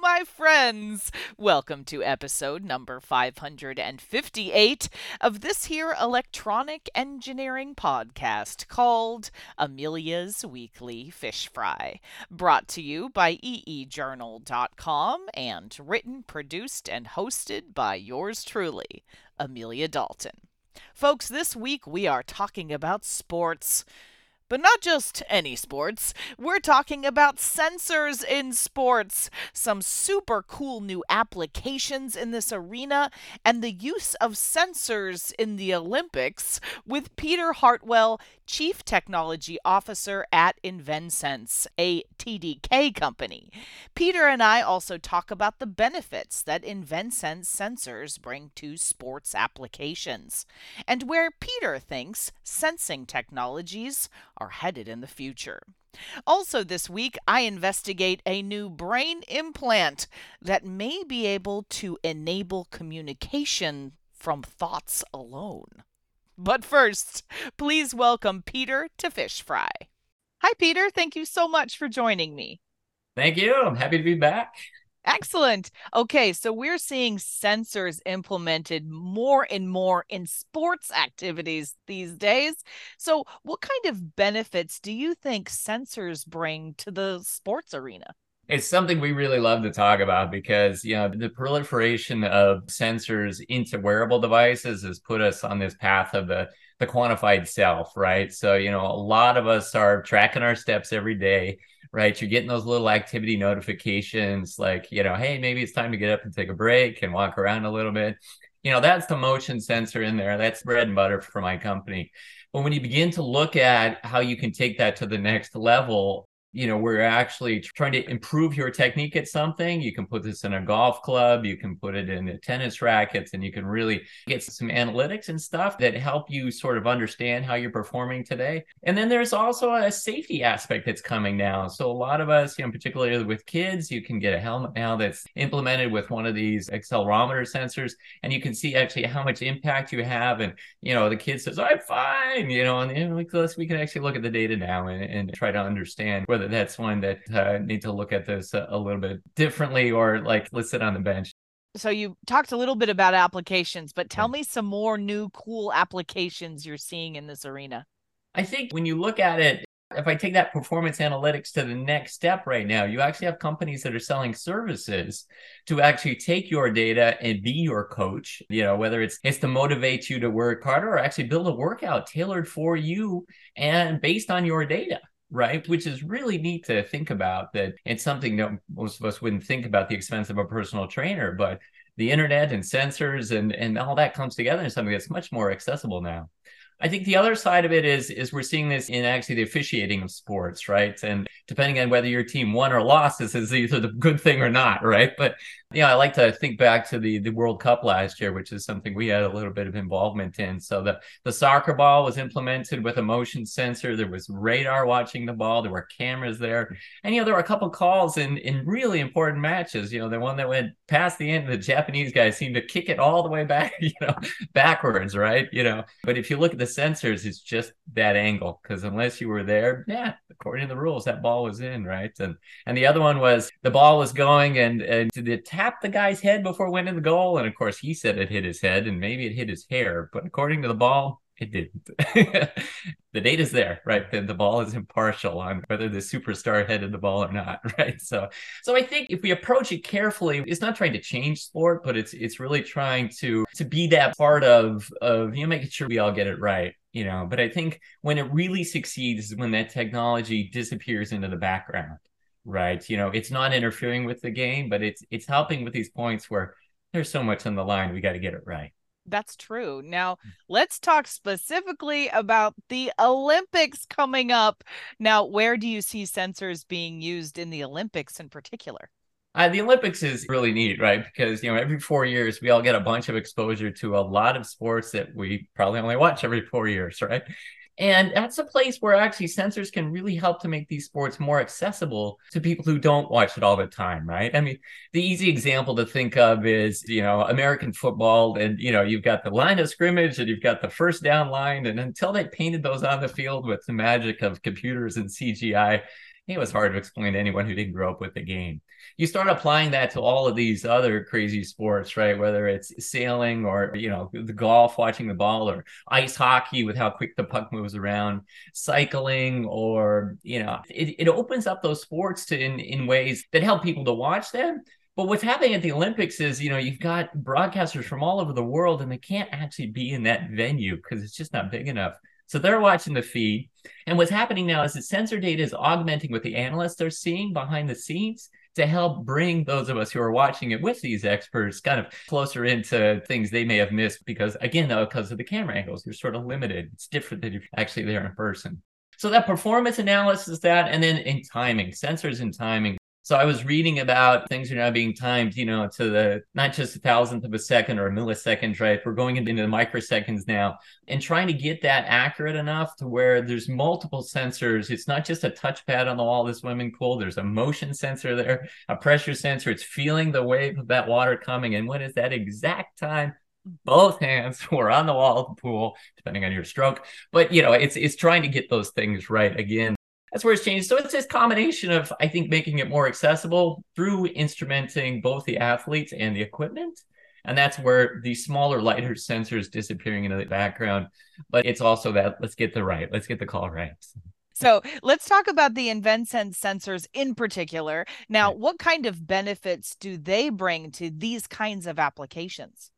My friends. Welcome to episode number 558 of this here electronic engineering podcast called Amelia's Weekly Fish Fry, brought to you by eejournal.com and written, produced, and hosted by yours truly, Amelia Dalton. Folks, this week we are talking about sports. But not just any sports. We're talking about sensors in sports, some super cool new applications in this arena, and the use of sensors in the Olympics with Peter Hartwell, Chief Technology Officer at InvenSense, a TDK company. Peter and I also talk about the benefits that InvenSense sensors bring to sports applications, and where Peter thinks sensing technologies are headed in the future. Also, this week, I investigate a new brain implant that may be able to enable communication from thoughts alone. But first, please welcome Peter to Fish Fry. Hi, Peter. Thank you so much for joining me. Thank you. I'm happy to be back. Excellent. Okay, so we're seeing sensors implemented more and more in sports activities these days. So, what kind of benefits do you think sensors bring to the sports arena? It's something we really love to talk about because, you know, the proliferation of sensors into wearable devices has put us on this path of the the quantified self, right? So, you know, a lot of us are tracking our steps every day right? You're getting those little activity notifications like, you know, hey, maybe it's time to get up and take a break and walk around a little bit. You know, that's the motion sensor in there. That's bread and butter for my company. But when you begin to look at how you can take that to the next level, you know, we're actually trying to improve your technique at something. You can put this in a golf club, you can put it in the tennis rackets, and you can really get some analytics and stuff that help you sort of understand how you're performing today. And then there's also a safety aspect that's coming now. So a lot of us, you know, particularly with kids, you can get a helmet now that's implemented with one of these accelerometer sensors, and you can see actually how much impact you have. And you know, the kid says, "I'm fine," you know, and you know, we can actually look at the data now and, and try to understand whether that's one that uh, need to look at this a, a little bit differently or like let's sit on the bench. So you talked a little bit about applications but tell me some more new cool applications you're seeing in this arena. I think when you look at it if i take that performance analytics to the next step right now you actually have companies that are selling services to actually take your data and be your coach you know whether it's it's to motivate you to work harder or actually build a workout tailored for you and based on your data right? Which is really neat to think about that it's something that most of us wouldn't think about the expense of a personal trainer, but the internet and sensors and, and all that comes together in something that's much more accessible now. I think the other side of it is is we're seeing this in actually the officiating of sports, right? And depending on whether your team won or lost, this is either the good thing or not, right? But yeah, I like to think back to the the World Cup last year, which is something we had a little bit of involvement in. So the the soccer ball was implemented with a motion sensor. There was radar watching the ball. There were cameras there, and you know there were a couple calls in in really important matches. You know, the one that went past the end, the Japanese guy seemed to kick it all the way back, you know, backwards, right? You know, but if you look at the sensors, it's just that angle because unless you were there, yeah, according to the rules, that ball was in, right? And and the other one was the ball was going and and the tap the guy's head before in the goal. And of course, he said it hit his head and maybe it hit his hair. But according to the ball, it didn't. the data's there, right? The, the ball is impartial on whether the superstar headed the ball or not, right? So, so I think if we approach it carefully, it's not trying to change sport, but it's it's really trying to to be that part of of you know making sure we all get it right, you know. But I think when it really succeeds is when that technology disappears into the background right? You know, it's not interfering with the game, but it's it's helping with these points where there's so much on the line. We got to get it right. That's true. Now, let's talk specifically about the Olympics coming up. Now, where do you see sensors being used in the Olympics in particular? Uh, the Olympics is really neat, right? Because you know every four years we all get a bunch of exposure to a lot of sports that we probably only watch every four years, right? And that's a place where actually sensors can really help to make these sports more accessible to people who don't watch it all the time, right? I mean, the easy example to think of is, you know, American football, and, you know, you've got the line of scrimmage and you've got the first down line. And until they painted those on the field with the magic of computers and CGI, it was hard to explain to anyone who didn't grow up with the game. You start applying that to all of these other crazy sports, right? Whether it's sailing or, you know, the golf, watching the ball, or ice hockey with how quick the puck moves around, cycling, or, you know, it, it opens up those sports to in, in ways that help people to watch them. But what's happening at the Olympics is, you know, you've got broadcasters from all over the world and they can't actually be in that venue because it's just not big enough. So they're watching the feed. And what's happening now is the sensor data is augmenting what the analysts are seeing behind the scenes to help bring those of us who are watching it with these experts kind of closer into things they may have missed because again because of the camera angles you're sort of limited. It's different than if you're actually there in person. So that performance analysis that and then in timing sensors and timing so I was reading about things are now being timed, you know, to the not just a thousandth of a second or a millisecond, right? We're going into the microseconds now and trying to get that accurate enough to where there's multiple sensors. It's not just a touchpad on the wall of swimming pool. There's a motion sensor there, a pressure sensor. It's feeling the wave of that water coming. And when is that exact time both hands were on the wall of the pool, depending on your stroke. But you know, it's it's trying to get those things right. Again, that's where it's changed. So it's this combination of, I think, making it more accessible through instrumenting both the athletes and the equipment. And that's where the smaller, lighter sensors disappearing into the background. But it's also that let's get the right, let's get the call right. So let's talk about the InvenSense sensors in particular. Now, what kind of benefits do they bring to these kinds of applications?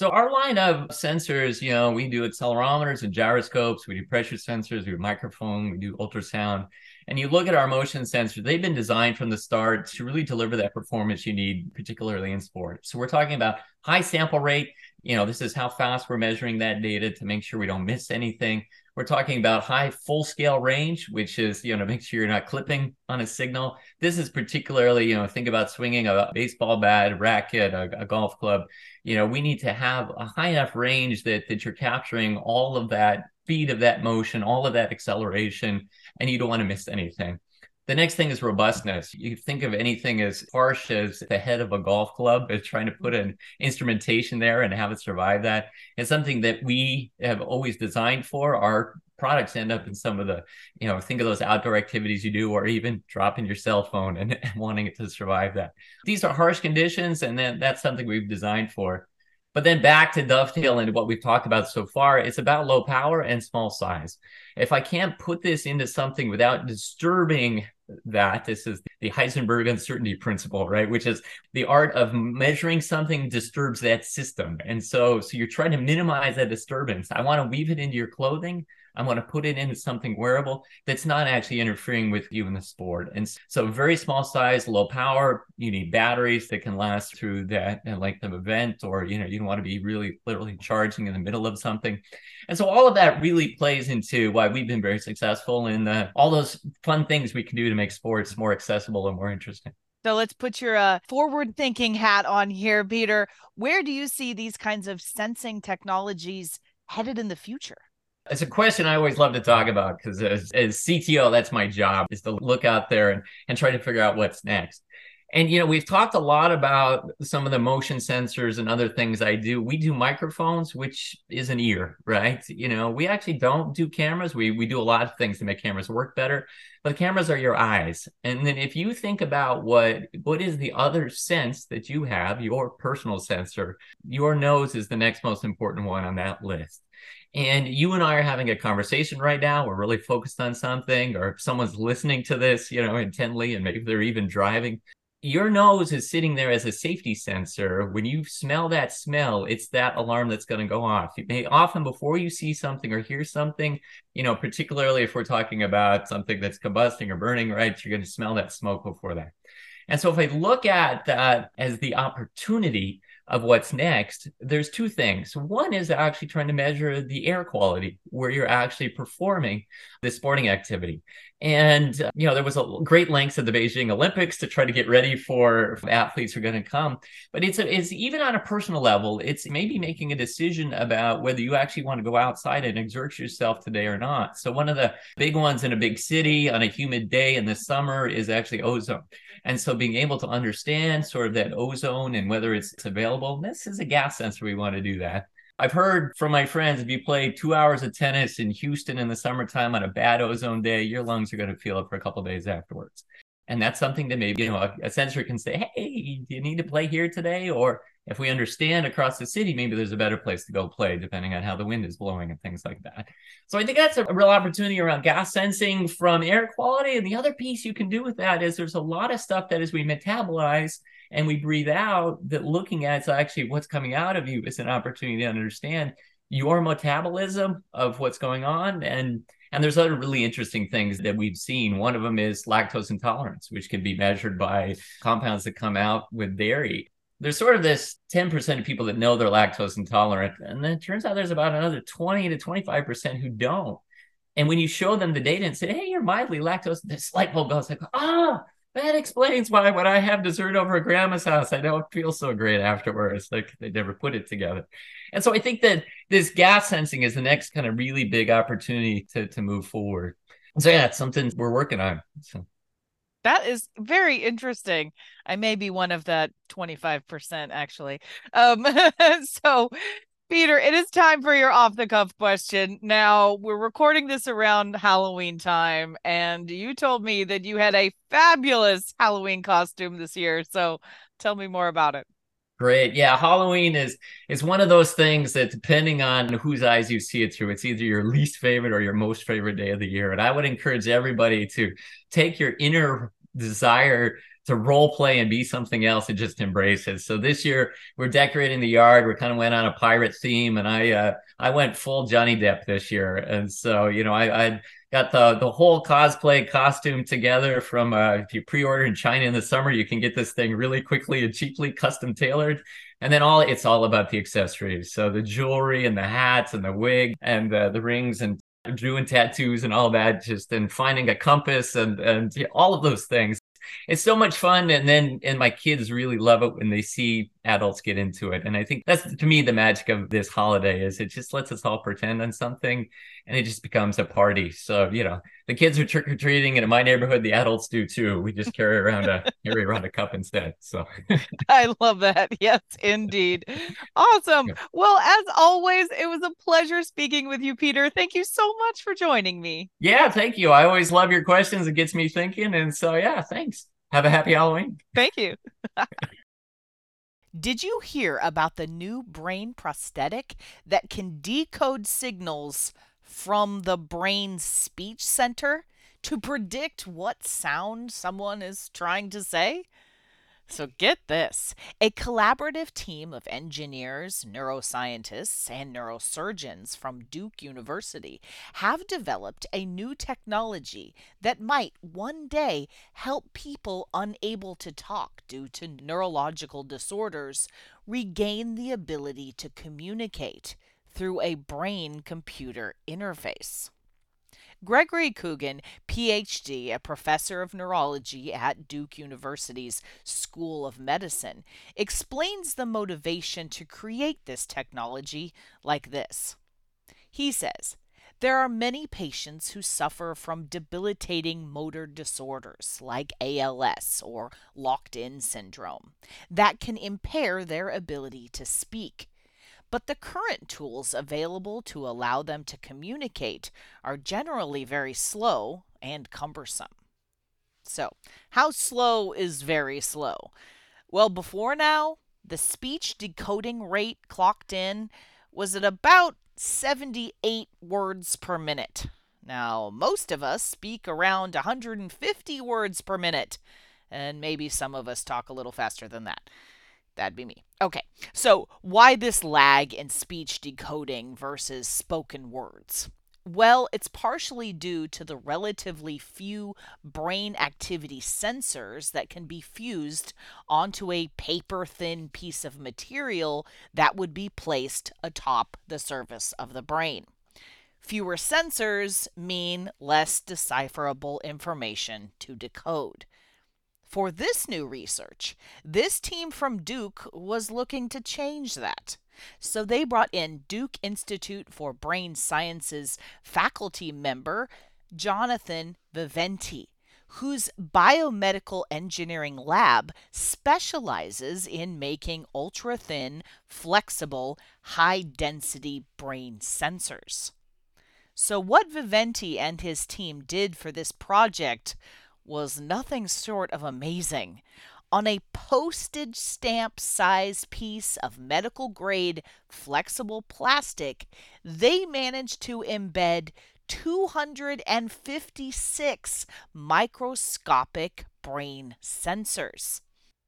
So our line of sensors, you know, we do accelerometers and gyroscopes, we do pressure sensors, we do microphone, we do ultrasound. And you look at our motion sensors, they've been designed from the start to really deliver that performance you need, particularly in sport. So we're talking about high sample rate. You know, this is how fast we're measuring that data to make sure we don't miss anything. We're talking about high full scale range, which is, you know, make sure you're not clipping on a signal. This is particularly, you know, think about swinging a baseball bat, racket, a, a golf club. You know, we need to have a high enough range that, that you're capturing all of that speed of that motion, all of that acceleration, and you don't want to miss anything. The next thing is robustness. You think of anything as harsh as the head of a golf club, as trying to put an instrumentation there and have it survive that. It's something that we have always designed for. Our products end up in some of the, you know, think of those outdoor activities you do, or even dropping your cell phone and, and wanting it to survive that. These are harsh conditions, and then that's something we've designed for. But then back to dovetail into what we've talked about so far, it's about low power and small size. If I can't put this into something without disturbing that, this is the Heisenberg uncertainty principle, right? Which is the art of measuring something disturbs that system. And so, so you're trying to minimize that disturbance. I want to weave it into your clothing I want to put it into something wearable that's not actually interfering with you in the sport. And so, very small size, low power. You need batteries that can last through that length of event, or you know, you don't want to be really literally charging in the middle of something. And so, all of that really plays into why we've been very successful in uh, all those fun things we can do to make sports more accessible and more interesting. So let's put your uh, forward thinking hat on here, Peter. Where do you see these kinds of sensing technologies headed in the future? It's a question I always love to talk about because as, as CTO, that's my job is to look out there and, and try to figure out what's next. And you know, we've talked a lot about some of the motion sensors and other things I do. We do microphones, which is an ear, right? You know, we actually don't do cameras. We we do a lot of things to make cameras work better, but cameras are your eyes. And then if you think about what what is the other sense that you have, your personal sensor, your nose is the next most important one on that list and you and I are having a conversation right now. We're really focused on something, or if someone's listening to this, you know, intently, and maybe they're even driving. Your nose is sitting there as a safety sensor. When you smell that smell, it's that alarm that's going to go off. You may often before you see something or hear something, you know, particularly if we're talking about something that's combusting or burning, right? You're going to smell that smoke before that. And so if I look at that as the opportunity of what's next, there's two things. One is actually trying to measure the air quality where you're actually performing the sporting activity. And, uh, you know, there was a great lengths of the Beijing Olympics to try to get ready for athletes who are going to come. But it's, a, it's even on a personal level, it's maybe making a decision about whether you actually want to go outside and exert yourself today or not. So one of the big ones in a big city on a humid day in the summer is actually ozone. And so being able to understand sort of that ozone and whether it's available, this is a gas sensor. We want to do that. I've heard from my friends if you play two hours of tennis in Houston in the summertime on a bad ozone day, your lungs are going to feel it for a couple days afterwards. And that's something that maybe, you know, a, a sensor can say, hey, do you need to play here today? Or if we understand across the city, maybe there's a better place to go play, depending on how the wind is blowing and things like that. So I think that's a real opportunity around gas sensing from air quality. And the other piece you can do with that is there's a lot of stuff that as we metabolize and we breathe out, that looking at so actually what's coming out of you is an opportunity to understand your metabolism of what's going on and and there's other really interesting things that we've seen. One of them is lactose intolerance, which can be measured by compounds that come out with dairy. There's sort of this 10% of people that know they're lactose intolerant. And then it turns out there's about another 20 to 25% who don't. And when you show them the data and say, hey, you're mildly lactose, this light bulb goes like, ah, that explains why when I have dessert over at grandma's house, I don't feel so great afterwards. Like they never put it together. And so I think that this gas sensing is the next kind of really big opportunity to to move forward. So yeah, it's something we're working on. So that is very interesting. I may be one of that 25% actually. Um so Peter, it is time for your off the cuff question. Now, we're recording this around Halloween time, and you told me that you had a fabulous Halloween costume this year. So tell me more about it. Great. Yeah, Halloween is is one of those things that depending on whose eyes you see it through, it's either your least favorite or your most favorite day of the year. And I would encourage everybody to take your inner desire to role play and be something else and just embrace it. So this year we're decorating the yard. We kind of went on a pirate theme, and I uh, I went full Johnny Depp this year, and so you know I I got the the whole cosplay costume together from uh, if you pre-order in China in the summer, you can get this thing really quickly and cheaply custom tailored. And then all it's all about the accessories. So the jewelry and the hats and the wig and uh, the rings and doing tattoos and all that just and finding a compass and and all of those things it's so much fun. And then and my kids really love it when they see adults get into it. And i think that's to me the magic of this holiday is it just lets us all pretend on something and it just becomes a party. So you know the kids are trick-or-treating and in my neighborhood the adults do too. We just carry around a carry around a cup instead. So. I love that. Yes indeed. Awesome. Well as always it was a pleasure speaking with you peter. Thank you so much for joining me. Yeah thank you. I always love your questions. It gets me thinking. And so yeah thanks. Have a happy halloween. Thank you Did you hear about the new brain prosthetic that can decode signals from the brain's speech center to predict what sound someone is trying to say? So get this a collaborative team of engineers, neuroscientists, and neurosurgeons from Duke University have developed a new technology that might one day help people unable to talk due to neurological disorders regain the ability to communicate through a brain computer interface. Gregory Cogan, PhD, a professor of neurology at Duke University's School of Medicine, explains the motivation to create this technology like this. He says, there are many patients who suffer from debilitating motor disorders like ALS or locked in syndrome that can impair their ability to speak but the current tools available to allow them to communicate are generally very slow and cumbersome. So, how slow is very slow? Well, before now, the speech decoding rate clocked in was at about 78 words per minute. Now, most of us speak around 150 words per minute, and maybe some of us talk a little faster than that. That'd be me. Okay, so why this lag in speech decoding versus spoken words? Well, it's partially due to the relatively few brain activity sensors that can be fused onto a paper thin piece of material that would be placed atop the surface of the brain. Fewer sensors mean less decipherable information to decode. For this new research, this team from Duke was looking to change that. So they brought in Duke Institute for Brain Sciences faculty member Jonathan Viventi, whose biomedical engineering lab specializes in making ultra thin, flexible, high density brain sensors. So, what Viventi and his team did for this project was nothing short of amazing. On a postage stamp size piece of medical grade flexible plastic, they managed to embed 256 microscopic brain sensors.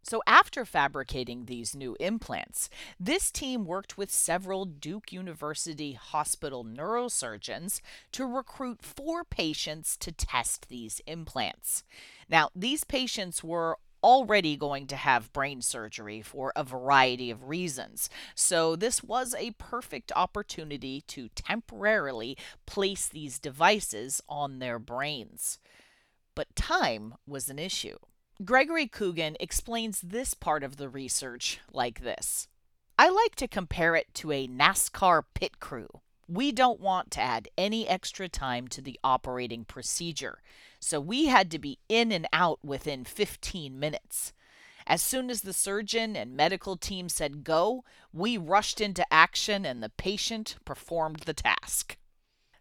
So, after fabricating these new implants, this team worked with several Duke University hospital neurosurgeons to recruit four patients to test these implants. Now, these patients were already going to have brain surgery for a variety of reasons. So, this was a perfect opportunity to temporarily place these devices on their brains. But time was an issue. Gregory Cogan explains this part of the research like this I like to compare it to a NASCAR pit crew. We don't want to add any extra time to the operating procedure, so we had to be in and out within 15 minutes. As soon as the surgeon and medical team said go, we rushed into action and the patient performed the task.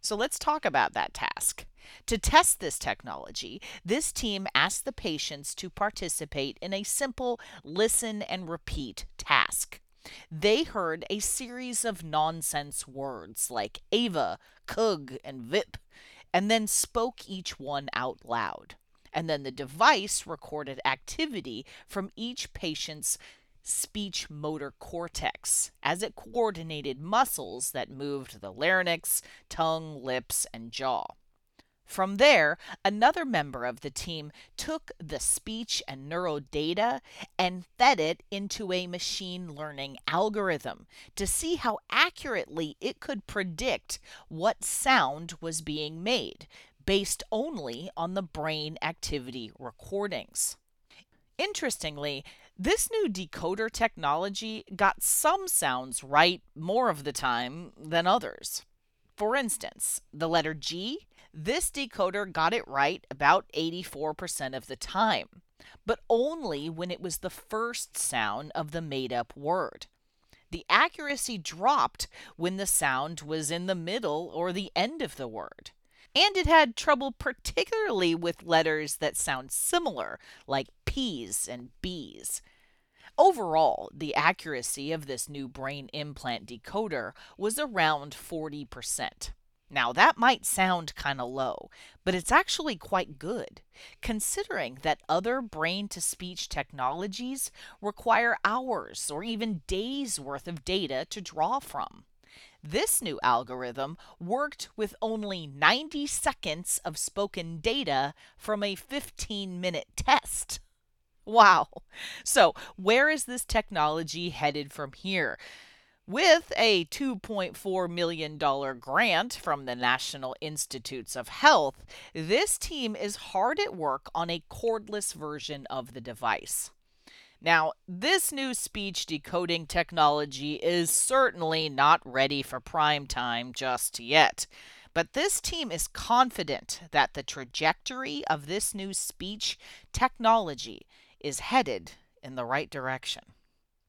So let's talk about that task. To test this technology, this team asked the patients to participate in a simple listen and repeat task. They heard a series of nonsense words like Ava, Kug, and Vip, and then spoke each one out loud. And then the device recorded activity from each patient's speech motor cortex as it coordinated muscles that moved the larynx, tongue, lips, and jaw. From there, another member of the team took the speech and neural data and fed it into a machine learning algorithm to see how accurately it could predict what sound was being made based only on the brain activity recordings. Interestingly, this new decoder technology got some sounds right more of the time than others. For instance, the letter G, this decoder got it right about 84% of the time, but only when it was the first sound of the made up word. The accuracy dropped when the sound was in the middle or the end of the word. And it had trouble particularly with letters that sound similar, like P's and B's. Overall, the accuracy of this new brain implant decoder was around 40%. Now, that might sound kind of low, but it's actually quite good, considering that other brain to speech technologies require hours or even days worth of data to draw from. This new algorithm worked with only 90 seconds of spoken data from a 15 minute test. Wow. So, where is this technology headed from here? With a $2.4 million grant from the National Institutes of Health, this team is hard at work on a cordless version of the device. Now, this new speech decoding technology is certainly not ready for prime time just yet. But this team is confident that the trajectory of this new speech technology is headed in the right direction.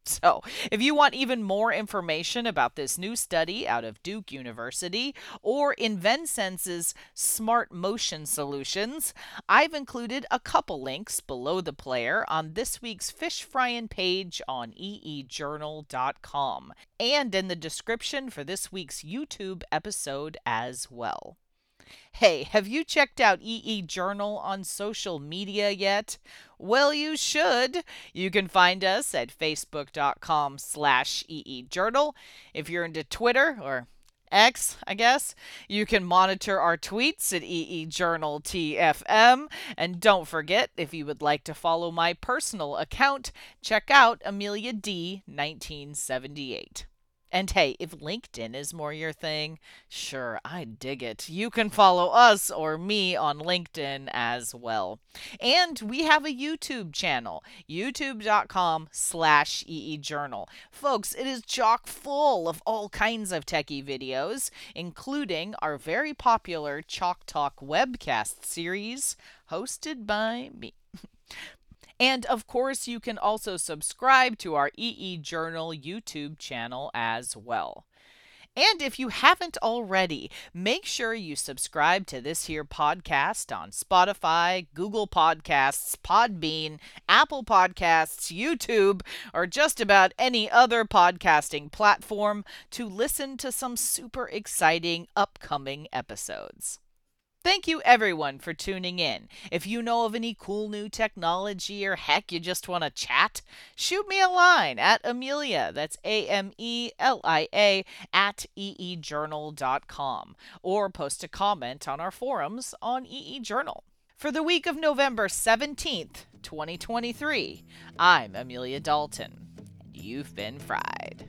So, if you want even more information about this new study out of Duke University or InvenSense's smart motion solutions, I've included a couple links below the player on this week's fish frying page on eejournal.com and in the description for this week's YouTube episode as well. Hey, have you checked out EE Journal on social media yet? Well, you should. You can find us at facebook.com slash eejournal. If you're into Twitter or X, I guess. You can monitor our tweets at eejournaltfm. And don't forget, if you would like to follow my personal account, check out Amelia D1978. And hey, if LinkedIn is more your thing, sure, I dig it. You can follow us or me on LinkedIn as well. And we have a YouTube channel, youtube.com slash eejournal. Folks, it is chock full of all kinds of techie videos, including our very popular Chalk Talk webcast series hosted by me. And of course, you can also subscribe to our EE Journal YouTube channel as well. And if you haven't already, make sure you subscribe to this here podcast on Spotify, Google Podcasts, Podbean, Apple Podcasts, YouTube, or just about any other podcasting platform to listen to some super exciting upcoming episodes. Thank you everyone for tuning in. If you know of any cool new technology or heck you just want to chat, shoot me a line at Amelia, that's A M E L I A, at eejournal.com, or post a comment on our forums on EE Journal. For the week of November 17th, 2023, I'm Amelia Dalton, and you've been fried.